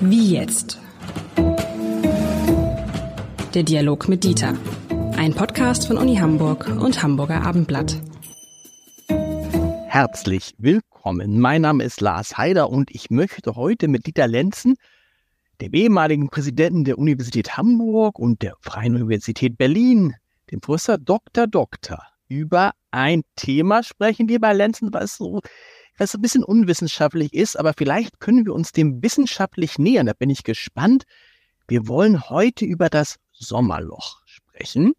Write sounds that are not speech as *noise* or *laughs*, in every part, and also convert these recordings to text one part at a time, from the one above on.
Wie jetzt? Der Dialog mit Dieter. Ein Podcast von Uni Hamburg und Hamburger Abendblatt. Herzlich willkommen. Mein Name ist Lars Heider und ich möchte heute mit Dieter Lenzen, dem ehemaligen Präsidenten der Universität Hamburg und der Freien Universität Berlin, dem Professor Dr. Doktor, über ein Thema sprechen, lieber Lenzen, was so, so ein bisschen unwissenschaftlich ist, aber vielleicht können wir uns dem wissenschaftlich nähern. Da bin ich gespannt. Wir wollen heute über das Sommerloch sprechen,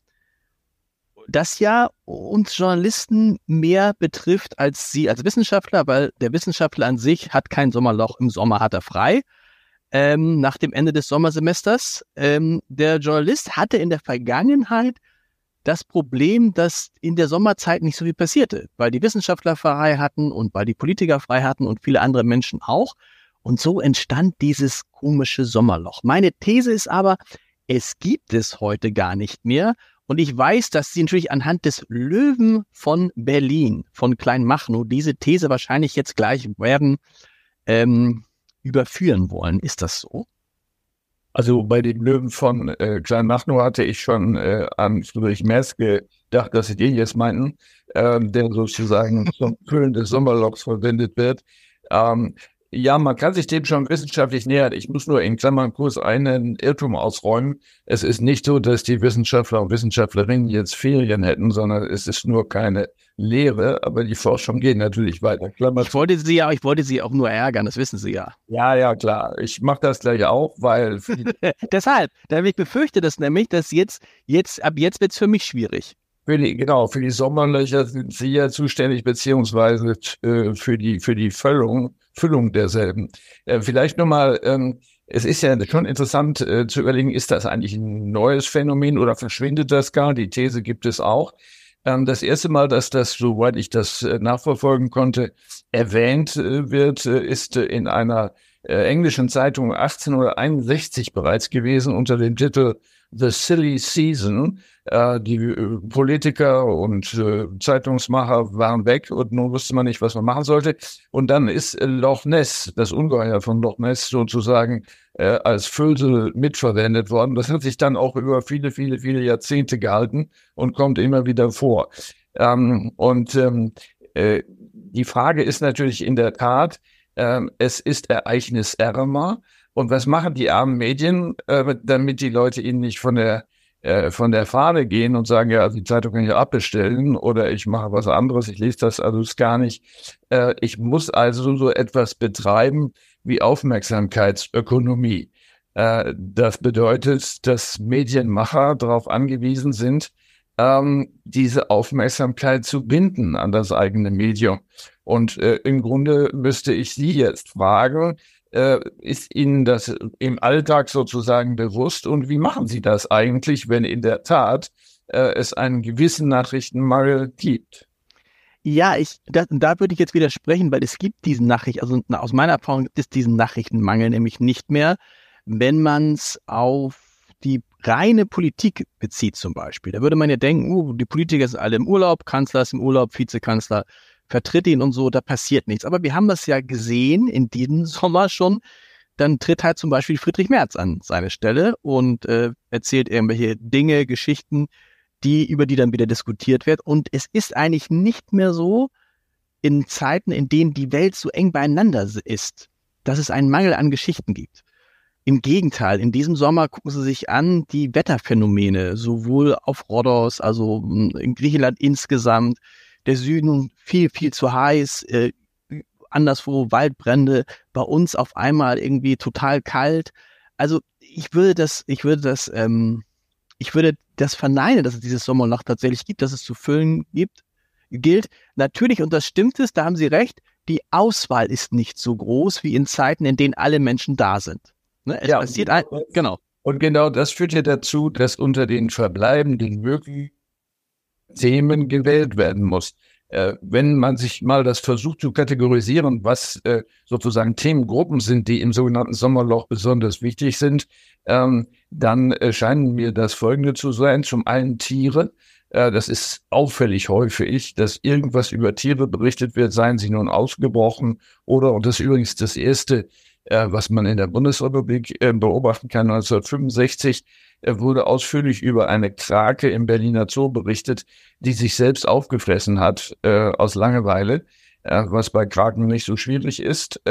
das ja uns Journalisten mehr betrifft als Sie als Wissenschaftler, weil der Wissenschaftler an sich hat kein Sommerloch, im Sommer hat er frei. Ähm, nach dem Ende des Sommersemesters. Ähm, der Journalist hatte in der Vergangenheit das Problem, dass in der Sommerzeit nicht so viel passierte, weil die Wissenschaftler frei hatten und weil die Politiker frei hatten und viele andere Menschen auch. Und so entstand dieses komische Sommerloch. Meine These ist aber, es gibt es heute gar nicht mehr. Und ich weiß, dass Sie natürlich anhand des Löwen von Berlin, von Kleinmachnow, diese These wahrscheinlich jetzt gleich werden ähm, überführen wollen. Ist das so? Also bei den Löwen von äh, Kleinmachnow hatte ich schon äh, an Friedrich Merz gedacht, dass sie den jetzt meinten, äh, der sozusagen zum Füllen des Sommerlochs verwendet wird. Ähm, ja, man kann sich dem schon wissenschaftlich nähern. Ich muss nur in Klammern kurz einen Irrtum ausräumen. Es ist nicht so, dass die Wissenschaftler und Wissenschaftlerinnen jetzt Ferien hätten, sondern es ist nur keine Lehre, aber die Forschung geht natürlich weiter. Klammer ich wollte Sie ja, ich wollte Sie auch nur ärgern, das wissen Sie ja. Ja, ja, klar. Ich mache das gleich auch, weil *laughs* deshalb, denn ich befürchte das nämlich, dass jetzt, jetzt ab jetzt wird es für mich schwierig. Für die, genau, für die Sommerlöcher sind Sie ja zuständig, beziehungsweise äh, für die für die Füllung Füllung derselben. Äh, vielleicht nochmal, ähm, es ist ja schon interessant äh, zu überlegen, ist das eigentlich ein neues Phänomen oder verschwindet das gar? Die These gibt es auch. Ähm, das erste Mal, dass das, soweit ich das äh, nachverfolgen konnte, erwähnt äh, wird, äh, ist äh, in einer englischen Zeitung 1861 bereits gewesen unter dem Titel The Silly Season. Äh, die äh, Politiker und äh, Zeitungsmacher waren weg und nun wusste man nicht, was man machen sollte. Und dann ist Loch Ness, das Ungeheuer von Loch Ness sozusagen als Füllsel mitverwendet worden. Das hat sich dann auch über viele, viele, viele Jahrzehnte gehalten und kommt immer wieder vor. Ähm, und ähm, äh, die Frage ist natürlich in der Tat, äh, es ist ereignisärmer. Und was machen die armen Medien, damit die Leute ihnen nicht von der äh, von der Fahne gehen und sagen, ja, die Zeitung kann ich abbestellen oder ich mache was anderes, ich lese das alles gar nicht. Äh, ich muss also so etwas betreiben wie Aufmerksamkeitsökonomie. Äh, das bedeutet, dass Medienmacher darauf angewiesen sind, ähm, diese Aufmerksamkeit zu binden an das eigene Medium. Und im Grunde müsste ich Sie jetzt fragen, äh, ist Ihnen das im Alltag sozusagen bewusst und wie machen Sie das eigentlich, wenn in der Tat äh, es einen gewissen Nachrichtenmangel gibt? Ja, ich, da, da würde ich jetzt widersprechen, weil es gibt diesen Nachricht, also aus meiner Erfahrung gibt es diesen Nachrichtenmangel nämlich nicht mehr, wenn man es auf die reine Politik bezieht zum Beispiel. Da würde man ja denken, uh, die Politiker sind alle im Urlaub, Kanzler ist im Urlaub, Vizekanzler vertritt ihn und so, da passiert nichts. Aber wir haben das ja gesehen in diesem *laughs* Sommer schon. Dann tritt halt zum Beispiel Friedrich Merz an seine Stelle und äh, erzählt irgendwelche Dinge, Geschichten, die, über die dann wieder diskutiert wird. Und es ist eigentlich nicht mehr so in Zeiten, in denen die Welt so eng beieinander ist, dass es einen Mangel an Geschichten gibt. Im Gegenteil, in diesem Sommer gucken Sie sich an die Wetterphänomene, sowohl auf Rhodos, also hm, in Griechenland insgesamt, der Süden viel, viel zu heiß, äh, anderswo Waldbrände, bei uns auf einmal irgendwie total kalt. Also ich würde das, ich würde das, ähm, ich würde das verneinen, dass es dieses Sommerloch tatsächlich gibt, dass es zu füllen gibt, gilt. Natürlich, und das stimmt es, da haben Sie recht, die Auswahl ist nicht so groß wie in Zeiten, in denen alle Menschen da sind. Ne? Es ja, passiert ein, genau. Und genau das führt ja dazu, dass unter den verbleibenden möglichen Themen gewählt werden muss. Äh, wenn man sich mal das versucht zu kategorisieren, was äh, sozusagen Themengruppen sind, die im sogenannten Sommerloch besonders wichtig sind, ähm, dann äh, scheinen mir das Folgende zu sein. Zum einen Tiere, Äh, das ist auffällig häufig, dass irgendwas über Tiere berichtet wird, seien sie nun ausgebrochen oder, und das ist übrigens das erste, äh, was man in der Bundesrepublik äh, beobachten kann, 1965 wurde ausführlich über eine Krake im Berliner Zoo berichtet, die sich selbst aufgefressen hat aus Langeweile was bei Kraken nicht so schwierig ist.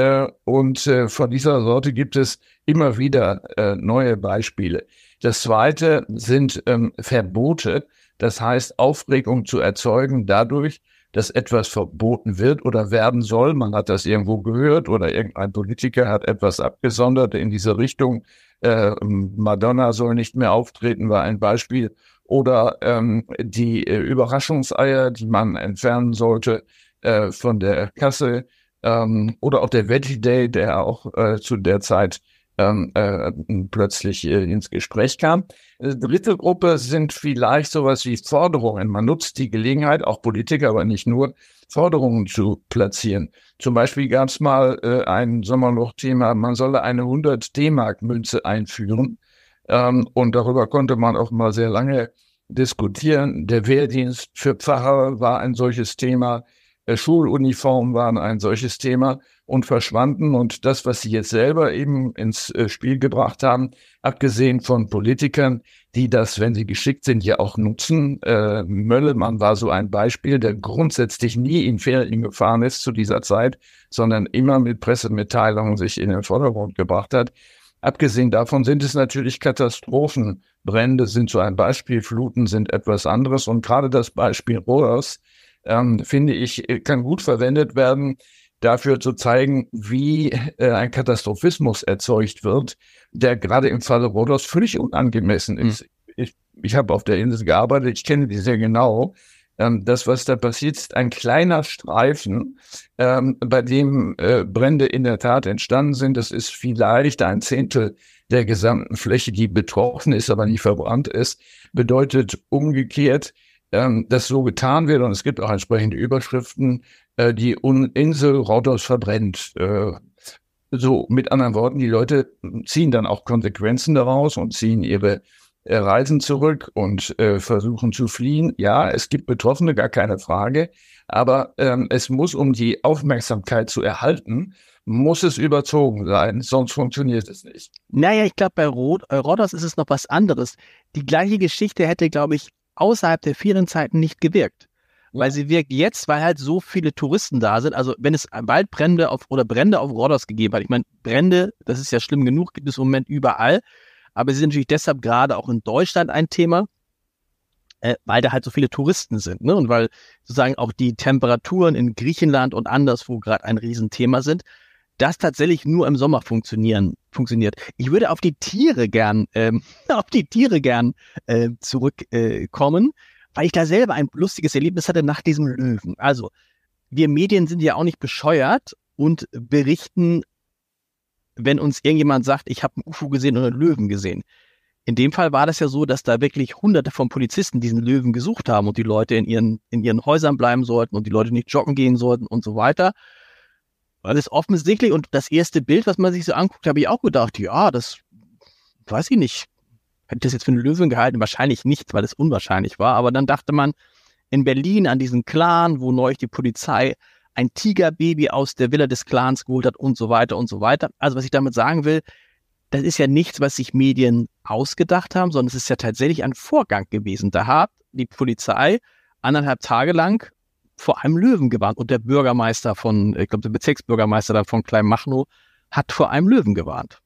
Und von dieser Sorte gibt es immer wieder neue Beispiele. Das zweite sind ähm, Verbote. Das heißt, Aufregung zu erzeugen dadurch, dass etwas verboten wird oder werden soll. Man hat das irgendwo gehört oder irgendein Politiker hat etwas abgesondert in diese Richtung. Äh, Madonna soll nicht mehr auftreten, war ein Beispiel. Oder ähm, die äh, Überraschungseier, die man entfernen sollte äh, von der Kasse. Ähm, oder auch der Veggie Day, der auch äh, zu der Zeit ähm, äh, plötzlich äh, ins Gespräch kam. Äh, dritte Gruppe sind vielleicht sowas wie Forderungen. Man nutzt die Gelegenheit, auch Politiker, aber nicht nur, Forderungen zu platzieren. Zum Beispiel gab es mal äh, ein Sommerloch-Thema, man solle eine 100 D-Mark-Münze einführen. Ähm, und darüber konnte man auch mal sehr lange diskutieren. Der Wehrdienst für Pfarrer war ein solches Thema. Äh, Schuluniformen waren ein solches Thema und verschwanden. Und das, was Sie jetzt selber eben ins äh, Spiel gebracht haben, abgesehen von Politikern, die das, wenn sie geschickt sind, ja auch nutzen. Äh, Möllemann war so ein Beispiel, der grundsätzlich nie in Ferien gefahren ist zu dieser Zeit, sondern immer mit Pressemitteilungen sich in den Vordergrund gebracht hat. Abgesehen davon sind es natürlich Katastrophen. Brände sind so ein Beispiel, Fluten sind etwas anderes. Und gerade das Beispiel Rohrs, ähm, finde ich, kann gut verwendet werden, dafür zu zeigen, wie äh, ein Katastrophismus erzeugt wird, der gerade im Falle Rhodos völlig unangemessen ist. Mhm. Ich, ich habe auf der Insel gearbeitet, ich kenne die sehr genau. Ähm, das, was da passiert, ist ein kleiner Streifen, ähm, bei dem äh, Brände in der Tat entstanden sind. Das ist vielleicht ein Zehntel der gesamten Fläche, die betroffen ist, aber nicht verbrannt ist. Bedeutet umgekehrt, ähm, dass so getan wird, und es gibt auch entsprechende Überschriften, äh, die Insel Rhodos verbrennt. Äh, so mit anderen Worten, die Leute ziehen dann auch Konsequenzen daraus und ziehen ihre äh, Reisen zurück und versuchen zu fliehen. Ja, es gibt Betroffene, gar keine Frage, aber ähm, es muss, um die Aufmerksamkeit zu erhalten, muss es überzogen sein, sonst funktioniert es nicht. Naja, ich glaube, bei Rod ist es noch was anderes. Die gleiche Geschichte hätte, glaube ich, außerhalb der Ferienzeiten nicht gewirkt. Weil sie wirkt jetzt, weil halt so viele Touristen da sind. Also wenn es Waldbrände auf oder Brände auf Rhodos gegeben hat, ich meine, Brände, das ist ja schlimm genug, gibt es im Moment überall, aber sie sind natürlich deshalb gerade auch in Deutschland ein Thema, äh, weil da halt so viele Touristen sind, ne? Und weil sozusagen auch die Temperaturen in Griechenland und anderswo gerade ein Riesenthema sind, das tatsächlich nur im Sommer funktionieren, funktioniert. Ich würde auf die Tiere gern, ähm, *laughs* auf die Tiere gern äh, zurückkommen. Äh, weil ich da selber ein lustiges Erlebnis hatte nach diesem Löwen. Also, wir Medien sind ja auch nicht bescheuert und berichten, wenn uns irgendjemand sagt, ich habe einen UFO gesehen oder einen Löwen gesehen. In dem Fall war das ja so, dass da wirklich hunderte von Polizisten diesen Löwen gesucht haben und die Leute in ihren, in ihren Häusern bleiben sollten und die Leute nicht joggen gehen sollten und so weiter. Weil es offensichtlich und das erste Bild, was man sich so anguckt, habe ich auch gedacht, ja, das weiß ich nicht, Hätte ich das jetzt für eine Lösung gehalten? Wahrscheinlich nicht, weil es unwahrscheinlich war. Aber dann dachte man in Berlin an diesen Clan, wo neulich die Polizei ein Tigerbaby aus der Villa des Clans geholt hat und so weiter und so weiter. Also was ich damit sagen will, das ist ja nichts, was sich Medien ausgedacht haben, sondern es ist ja tatsächlich ein Vorgang gewesen. Da hat die Polizei anderthalb Tage lang vor einem Löwen gewarnt und der Bürgermeister von, ich glaube, der Bezirksbürgermeister von Kleinmachnow hat vor einem Löwen gewarnt.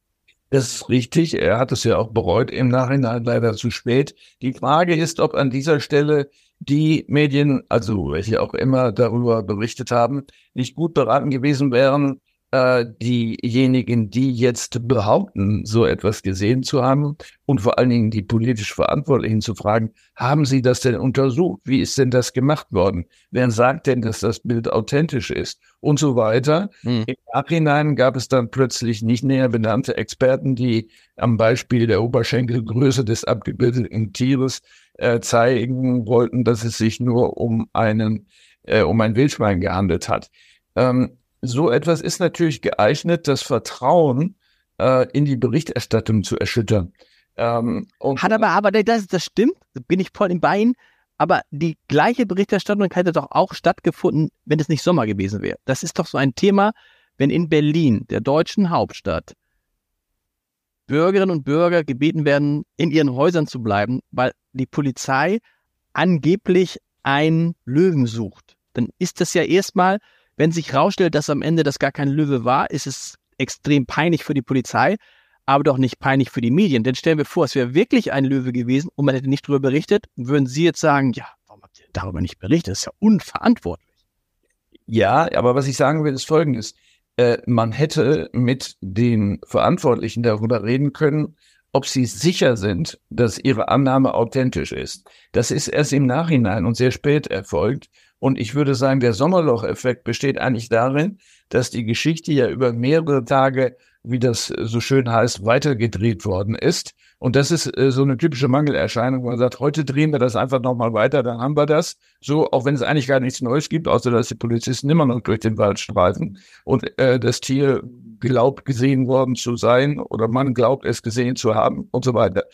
Das ist richtig. Er hat es ja auch bereut im Nachhinein leider zu spät. Die Frage ist, ob an dieser Stelle die Medien, also welche auch immer darüber berichtet haben, nicht gut beraten gewesen wären, äh, diejenigen, die jetzt behaupten, so etwas gesehen zu haben und vor allen Dingen die politisch Verantwortlichen zu fragen, haben Sie das denn untersucht? Wie ist denn das gemacht worden? Wer sagt denn, dass das Bild authentisch ist? Und so weiter. Hm. Im Nachhinein gab es dann plötzlich nicht näher benannte Experten, die am Beispiel der Oberschenkelgröße des abgebildeten Tieres äh, zeigen wollten, dass es sich nur um einen, äh, um ein Wildschwein gehandelt hat. Ähm, so etwas ist natürlich geeignet, das Vertrauen äh, in die Berichterstattung zu erschüttern. Ähm, Hat aber, aber das, das stimmt, bin ich voll im Bein. Aber die gleiche Berichterstattung hätte doch auch stattgefunden, wenn es nicht Sommer gewesen wäre. Das ist doch so ein Thema, wenn in Berlin, der deutschen Hauptstadt, Bürgerinnen und Bürger gebeten werden, in ihren Häusern zu bleiben, weil die Polizei angeblich einen Löwen sucht. Dann ist das ja erstmal, wenn sich herausstellt, dass am Ende das gar kein Löwe war, ist es extrem peinlich für die Polizei, aber doch nicht peinlich für die Medien. Denn stellen wir vor, es wäre wirklich ein Löwe gewesen und man hätte nicht darüber berichtet, würden Sie jetzt sagen, ja, warum habt ihr darüber nicht berichtet? Das ist ja unverantwortlich. Ja, aber was ich sagen will, ist Folgendes. Äh, man hätte mit den Verantwortlichen darüber reden können, ob sie sicher sind, dass ihre Annahme authentisch ist. Das ist erst im Nachhinein und sehr spät erfolgt. Und ich würde sagen, der Sommerloch-Effekt besteht eigentlich darin, dass die Geschichte ja über mehrere Tage, wie das so schön heißt, weitergedreht worden ist. Und das ist äh, so eine typische Mangelerscheinung, wo man sagt, heute drehen wir das einfach nochmal weiter, dann haben wir das. So, auch wenn es eigentlich gar nichts Neues gibt, außer dass die Polizisten immer noch durch den Wald streifen und äh, das Tier glaubt gesehen worden zu sein oder man glaubt es gesehen zu haben und so weiter.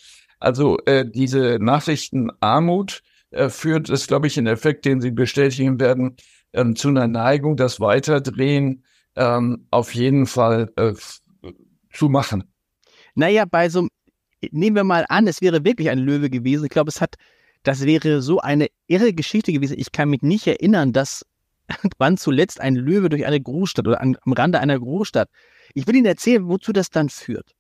Also äh, diese Nachrichtenarmut, äh, führt es, glaube ich, in Effekt, den Sie bestätigen werden, ähm, zu einer Neigung, das Weiterdrehen ähm, auf jeden Fall äh, zu machen. Naja, bei so, nehmen wir mal an, es wäre wirklich ein Löwe gewesen. Ich glaube, es hat, das wäre so eine irre Geschichte gewesen. Ich kann mich nicht erinnern, dass *laughs* wann zuletzt ein Löwe durch eine Großstadt oder an, am Rande einer Großstadt. Ich will Ihnen erzählen, wozu das dann führt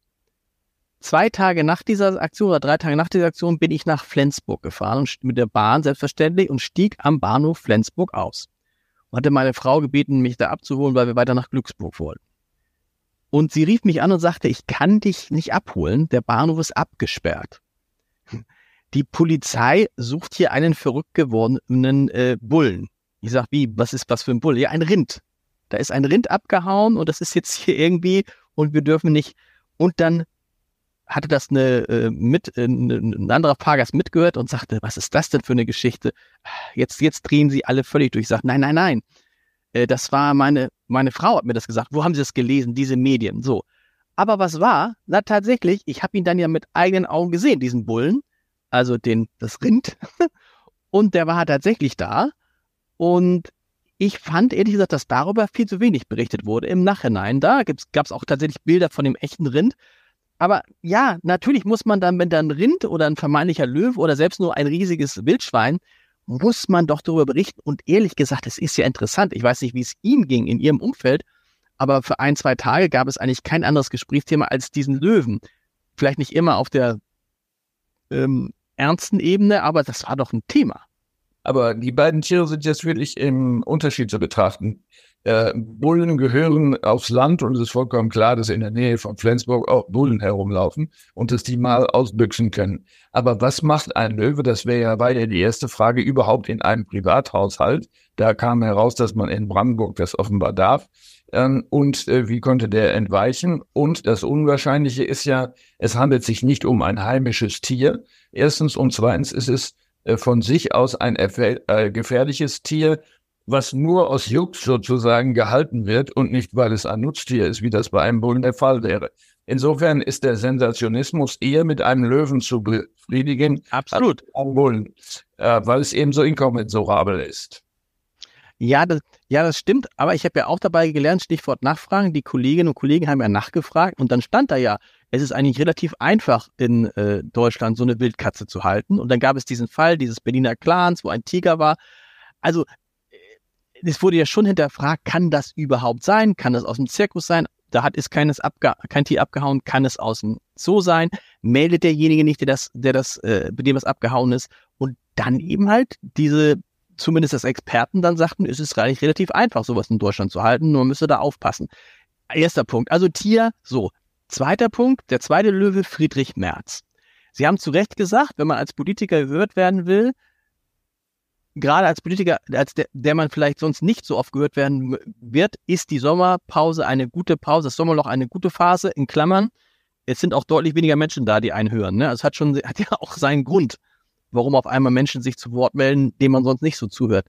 zwei Tage nach dieser Aktion oder drei Tage nach dieser Aktion bin ich nach Flensburg gefahren mit der Bahn selbstverständlich und stieg am Bahnhof Flensburg aus. Und hatte meine Frau gebeten, mich da abzuholen, weil wir weiter nach Glücksburg wollten. Und sie rief mich an und sagte, ich kann dich nicht abholen, der Bahnhof ist abgesperrt. Die Polizei sucht hier einen verrückt gewordenen äh, Bullen. Ich sag, wie, was ist was für ein Bull? Ja, ein Rind. Da ist ein Rind abgehauen und das ist jetzt hier irgendwie und wir dürfen nicht. Und dann hatte das eine, äh, mit, äh, ein anderer Fahrgast mitgehört und sagte, was ist das denn für eine Geschichte? Jetzt, jetzt drehen sie alle völlig durch. Ich sagte, nein, nein, nein. Äh, das war meine, meine Frau hat mir das gesagt. Wo haben sie das gelesen? Diese Medien. So. Aber was war? Na, tatsächlich, ich habe ihn dann ja mit eigenen Augen gesehen, diesen Bullen, also den, das Rind. *laughs* und der war tatsächlich da. Und ich fand ehrlich gesagt, dass darüber viel zu wenig berichtet wurde im Nachhinein. Da gab es auch tatsächlich Bilder von dem echten Rind. Aber ja, natürlich muss man dann, wenn da ein Rind oder ein vermeintlicher Löwe oder selbst nur ein riesiges Wildschwein, muss man doch darüber berichten. Und ehrlich gesagt, es ist ja interessant. Ich weiß nicht, wie es Ihnen ging in Ihrem Umfeld, aber für ein, zwei Tage gab es eigentlich kein anderes Gesprächsthema als diesen Löwen. Vielleicht nicht immer auf der ähm, ernsten Ebene, aber das war doch ein Thema. Aber die beiden Tiere sind jetzt wirklich im Unterschied zu betrachten. Äh, Bullen gehören aufs Land und es ist vollkommen klar, dass in der Nähe von Flensburg auch Bullen herumlaufen und dass die mal ausbüchsen können. Aber was macht ein Löwe? Das wäre ja weiter die erste Frage überhaupt in einem Privathaushalt. Da kam heraus, dass man in Brandenburg das offenbar darf. Ähm, und äh, wie konnte der entweichen? Und das Unwahrscheinliche ist ja, es handelt sich nicht um ein heimisches Tier. Erstens und zweitens ist es äh, von sich aus ein äh, gefährliches Tier, was nur aus Jux sozusagen gehalten wird und nicht, weil es ein Nutztier ist, wie das bei einem Bullen der Fall wäre. Insofern ist der Sensationismus eher mit einem Löwen zu befriedigen. Absolut. Als einem Bullen, äh, weil es eben so inkommensurabel ist. Ja das, ja, das stimmt. Aber ich habe ja auch dabei gelernt, Stichwort Nachfragen. Die Kolleginnen und Kollegen haben ja nachgefragt und dann stand da ja, es ist eigentlich relativ einfach in äh, Deutschland so eine Wildkatze zu halten. Und dann gab es diesen Fall dieses Berliner Clans, wo ein Tiger war. Also es wurde ja schon hinterfragt, kann das überhaupt sein? Kann das aus dem Zirkus sein? Da hat ist keines abge kein Tier abgehauen, kann es aus dem Zoo sein? Meldet derjenige nicht, der das, der das, äh, bei dem was abgehauen ist? Und dann eben halt diese, zumindest das Experten dann sagten, es ist eigentlich relativ einfach, sowas in Deutschland zu halten, nur müsste da aufpassen. Erster Punkt. Also Tier, so. Zweiter Punkt, der zweite Löwe, Friedrich Merz. Sie haben zu Recht gesagt, wenn man als Politiker gehört werden will, gerade als Politiker, als der, der man vielleicht sonst nicht so oft gehört werden wird, ist die Sommerpause eine gute Pause, das Sommerloch eine gute Phase, in Klammern. Es sind auch deutlich weniger Menschen da, die einen hören. Ne? Also es hat schon, hat ja auch seinen Grund, warum auf einmal Menschen sich zu Wort melden, denen man sonst nicht so zuhört.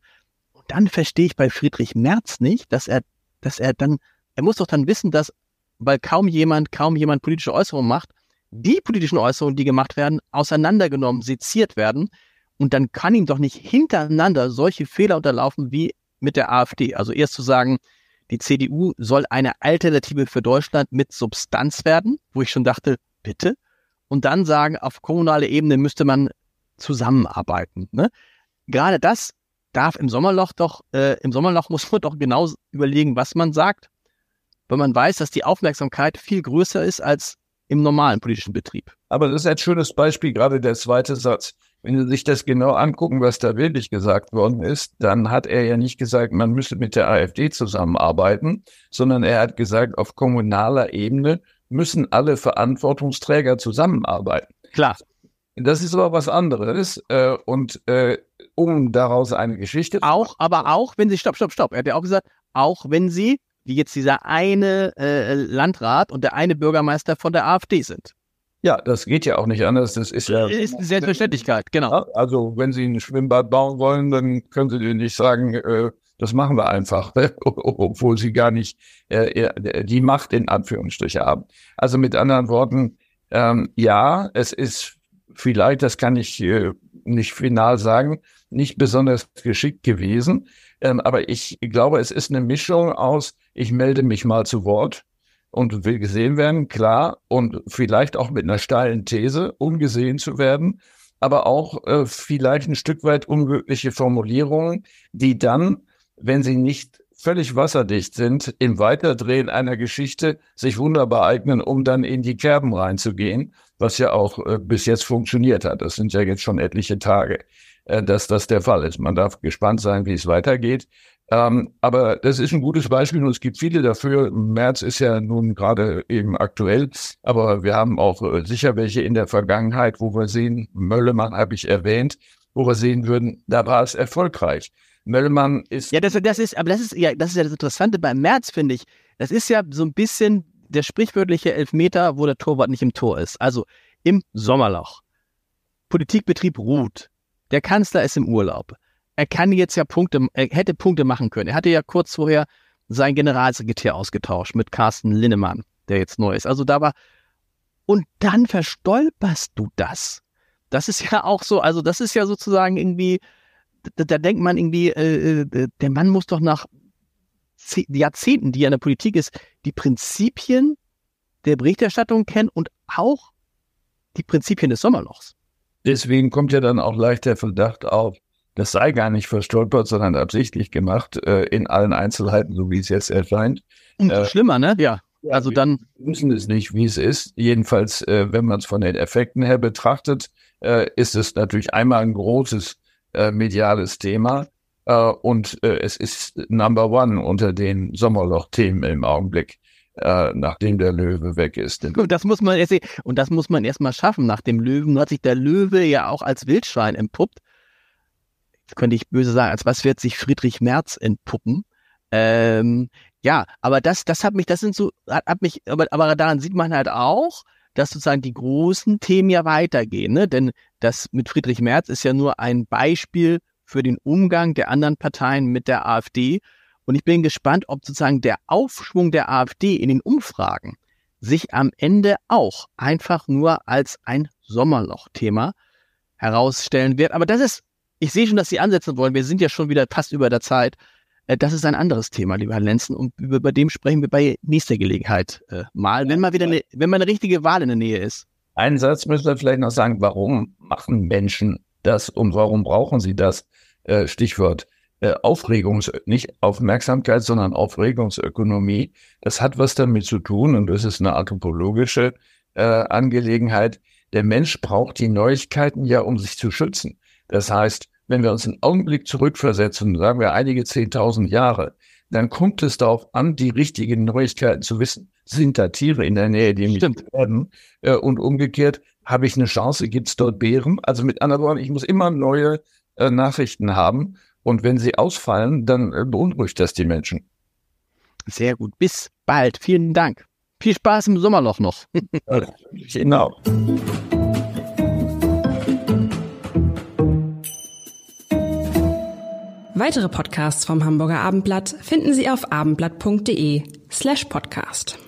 Und dann verstehe ich bei Friedrich Merz nicht, dass er, dass er dann, er muss doch dann wissen, dass, weil kaum jemand, kaum jemand politische Äußerungen macht, die politischen Äußerungen, die gemacht werden, auseinandergenommen, seziert werden Und dann kann ihm doch nicht hintereinander solche Fehler unterlaufen wie mit der AfD. Also erst zu sagen, die CDU soll eine Alternative für Deutschland mit Substanz werden, wo ich schon dachte, bitte. Und dann sagen, auf kommunaler Ebene müsste man zusammenarbeiten. Ne? Gerade das darf im Sommerloch doch, äh, im Sommerloch *laughs* muss man doch genau überlegen, was man sagt, wenn man weiß, dass die Aufmerksamkeit viel größer ist als im normalen politischen Betrieb. Aber das ist ein schönes Beispiel, gerade der zweite Satz. Wenn Sie sich das genau angucken, was da wirklich gesagt worden ist, dann hat er ja nicht gesagt, man müsse mit der AfD zusammenarbeiten, sondern er hat gesagt, auf kommunaler Ebene müssen alle Verantwortungsträger zusammenarbeiten. Klar. Das ist aber was anderes. Äh, und äh, um daraus eine Geschichte Auch, aber auch, wenn Sie, stopp, stopp, stopp. Er hat ja auch gesagt, auch wenn Sie, wie jetzt dieser eine äh, Landrat und der eine Bürgermeister von der AfD sind. Ja, das geht ja auch nicht anders. Das ist ja. Ist eine Selbstverständlichkeit, genau. Also, wenn Sie ein Schwimmbad bauen wollen, dann können Sie nicht sagen, äh, das machen wir einfach, *laughs* obwohl Sie gar nicht äh, die Macht in Anführungsstriche haben. Also mit anderen Worten, ähm, ja, es ist vielleicht, das kann ich äh, nicht final sagen, nicht besonders geschickt gewesen. Ähm, aber ich glaube, es ist eine Mischung aus, ich melde mich mal zu Wort und will gesehen werden, klar, und vielleicht auch mit einer steilen These, um gesehen zu werden, aber auch äh, vielleicht ein Stück weit unmögliche Formulierungen, die dann, wenn sie nicht völlig wasserdicht sind, im Weiterdrehen einer Geschichte sich wunderbar eignen, um dann in die Kerben reinzugehen, was ja auch äh, bis jetzt funktioniert hat. Das sind ja jetzt schon etliche Tage, äh, dass das der Fall ist. Man darf gespannt sein, wie es weitergeht. Ähm, aber das ist ein gutes Beispiel und es gibt viele dafür. März ist ja nun gerade eben aktuell, aber wir haben auch äh, sicher welche in der Vergangenheit, wo wir sehen, Möllemann habe ich erwähnt, wo wir sehen würden, da war es erfolgreich. Möllemann ist. Ja, das, das ist, aber das ist ja, das ist ja das Interessante beim März, finde ich. Das ist ja so ein bisschen der sprichwörtliche Elfmeter, wo der Torwart nicht im Tor ist. Also im Sommerloch. Politikbetrieb ruht. Der Kanzler ist im Urlaub er kann jetzt ja Punkte, er hätte Punkte machen können. Er hatte ja kurz vorher seinen Generalsekretär ausgetauscht mit Carsten Linnemann, der jetzt neu ist. Also da war, und dann verstolperst du das. Das ist *laughs* ja auch so, also das ist ja sozusagen irgendwie, da, da denkt man irgendwie, äh, äh der Mann muss doch nach Jahrzehnten, die er in der Politik ist, die Prinzipien der Berichterstattung kennen und auch die Prinzipien des Sommerlochs. Deswegen kommt ja dann auch leicht der Verdacht auf, das sei gar nicht verstolpert, sondern absichtlich gemacht, äh, in allen Einzelheiten, so wie es jetzt erscheint. Äh, schlimmer, ne? Ja. Also dann. Wir wissen es nicht, wie es ist. Jedenfalls, äh, wenn man es von den Effekten her betrachtet, äh, ist es natürlich einmal ein großes äh, mediales Thema. Äh, und es ist Number One unter den Sommerloch-Themen im Augenblick. Äh, nachdem der Löwe weg ist. Und das muss man erst, und das muss man erstmal schaffen. Nach dem Löwen hat sich der Löwe ja auch als Wildschwein entpuppt könnte ich böse sagen, als was wird sich Friedrich Merz entpuppen? Ähm, ja, aber das, das hat mich, das sind so, hat, hat mich, aber, aber daran sieht man halt auch, dass sozusagen die großen Themen ja weitergehen, ne? Denn das mit Friedrich Merz ist ja nur ein Beispiel für den Umgang der anderen Parteien mit der AfD. Und ich bin gespannt, ob sozusagen der Aufschwung der AfD in den Umfragen sich am Ende auch einfach nur als ein Sommerloch-Thema herausstellen wird. Aber das ist ich sehe schon, dass Sie ansetzen wollen. Wir sind ja schon wieder fast über der Zeit. Äh, das ist ein anderes Thema, lieber Herr Lenzen, und über, über dem sprechen wir bei nächster Gelegenheit äh, mal, wenn mal wieder eine, wenn mal eine richtige Wahl in der Nähe ist. Einen Satz müssen wir vielleicht noch sagen, warum machen Menschen das und warum brauchen sie das? Äh, Stichwort äh, Aufregungs, nicht Aufmerksamkeit, sondern Aufregungsökonomie. Das hat was damit zu tun und das ist eine anthropologische äh, Angelegenheit. Der Mensch braucht die Neuigkeiten ja, um sich zu schützen. Das heißt, wenn wir uns einen Augenblick zurückversetzen, sagen wir einige zehntausend Jahre, dann kommt es darauf an, die richtigen Neuigkeiten zu wissen. Sind da Tiere in der Nähe, die mich werden? Äh, und umgekehrt, habe ich eine Chance? Gibt es dort Bären? Also mit anderen Worten, ich muss immer neue äh, Nachrichten haben. Und wenn sie ausfallen, dann äh, beunruhigt das die Menschen. Sehr gut. Bis bald. Vielen Dank. Viel Spaß im Sommerloch noch. *laughs* genau. Weitere Podcasts vom Hamburger Abendblatt finden Sie auf abendblatt.de slash podcast.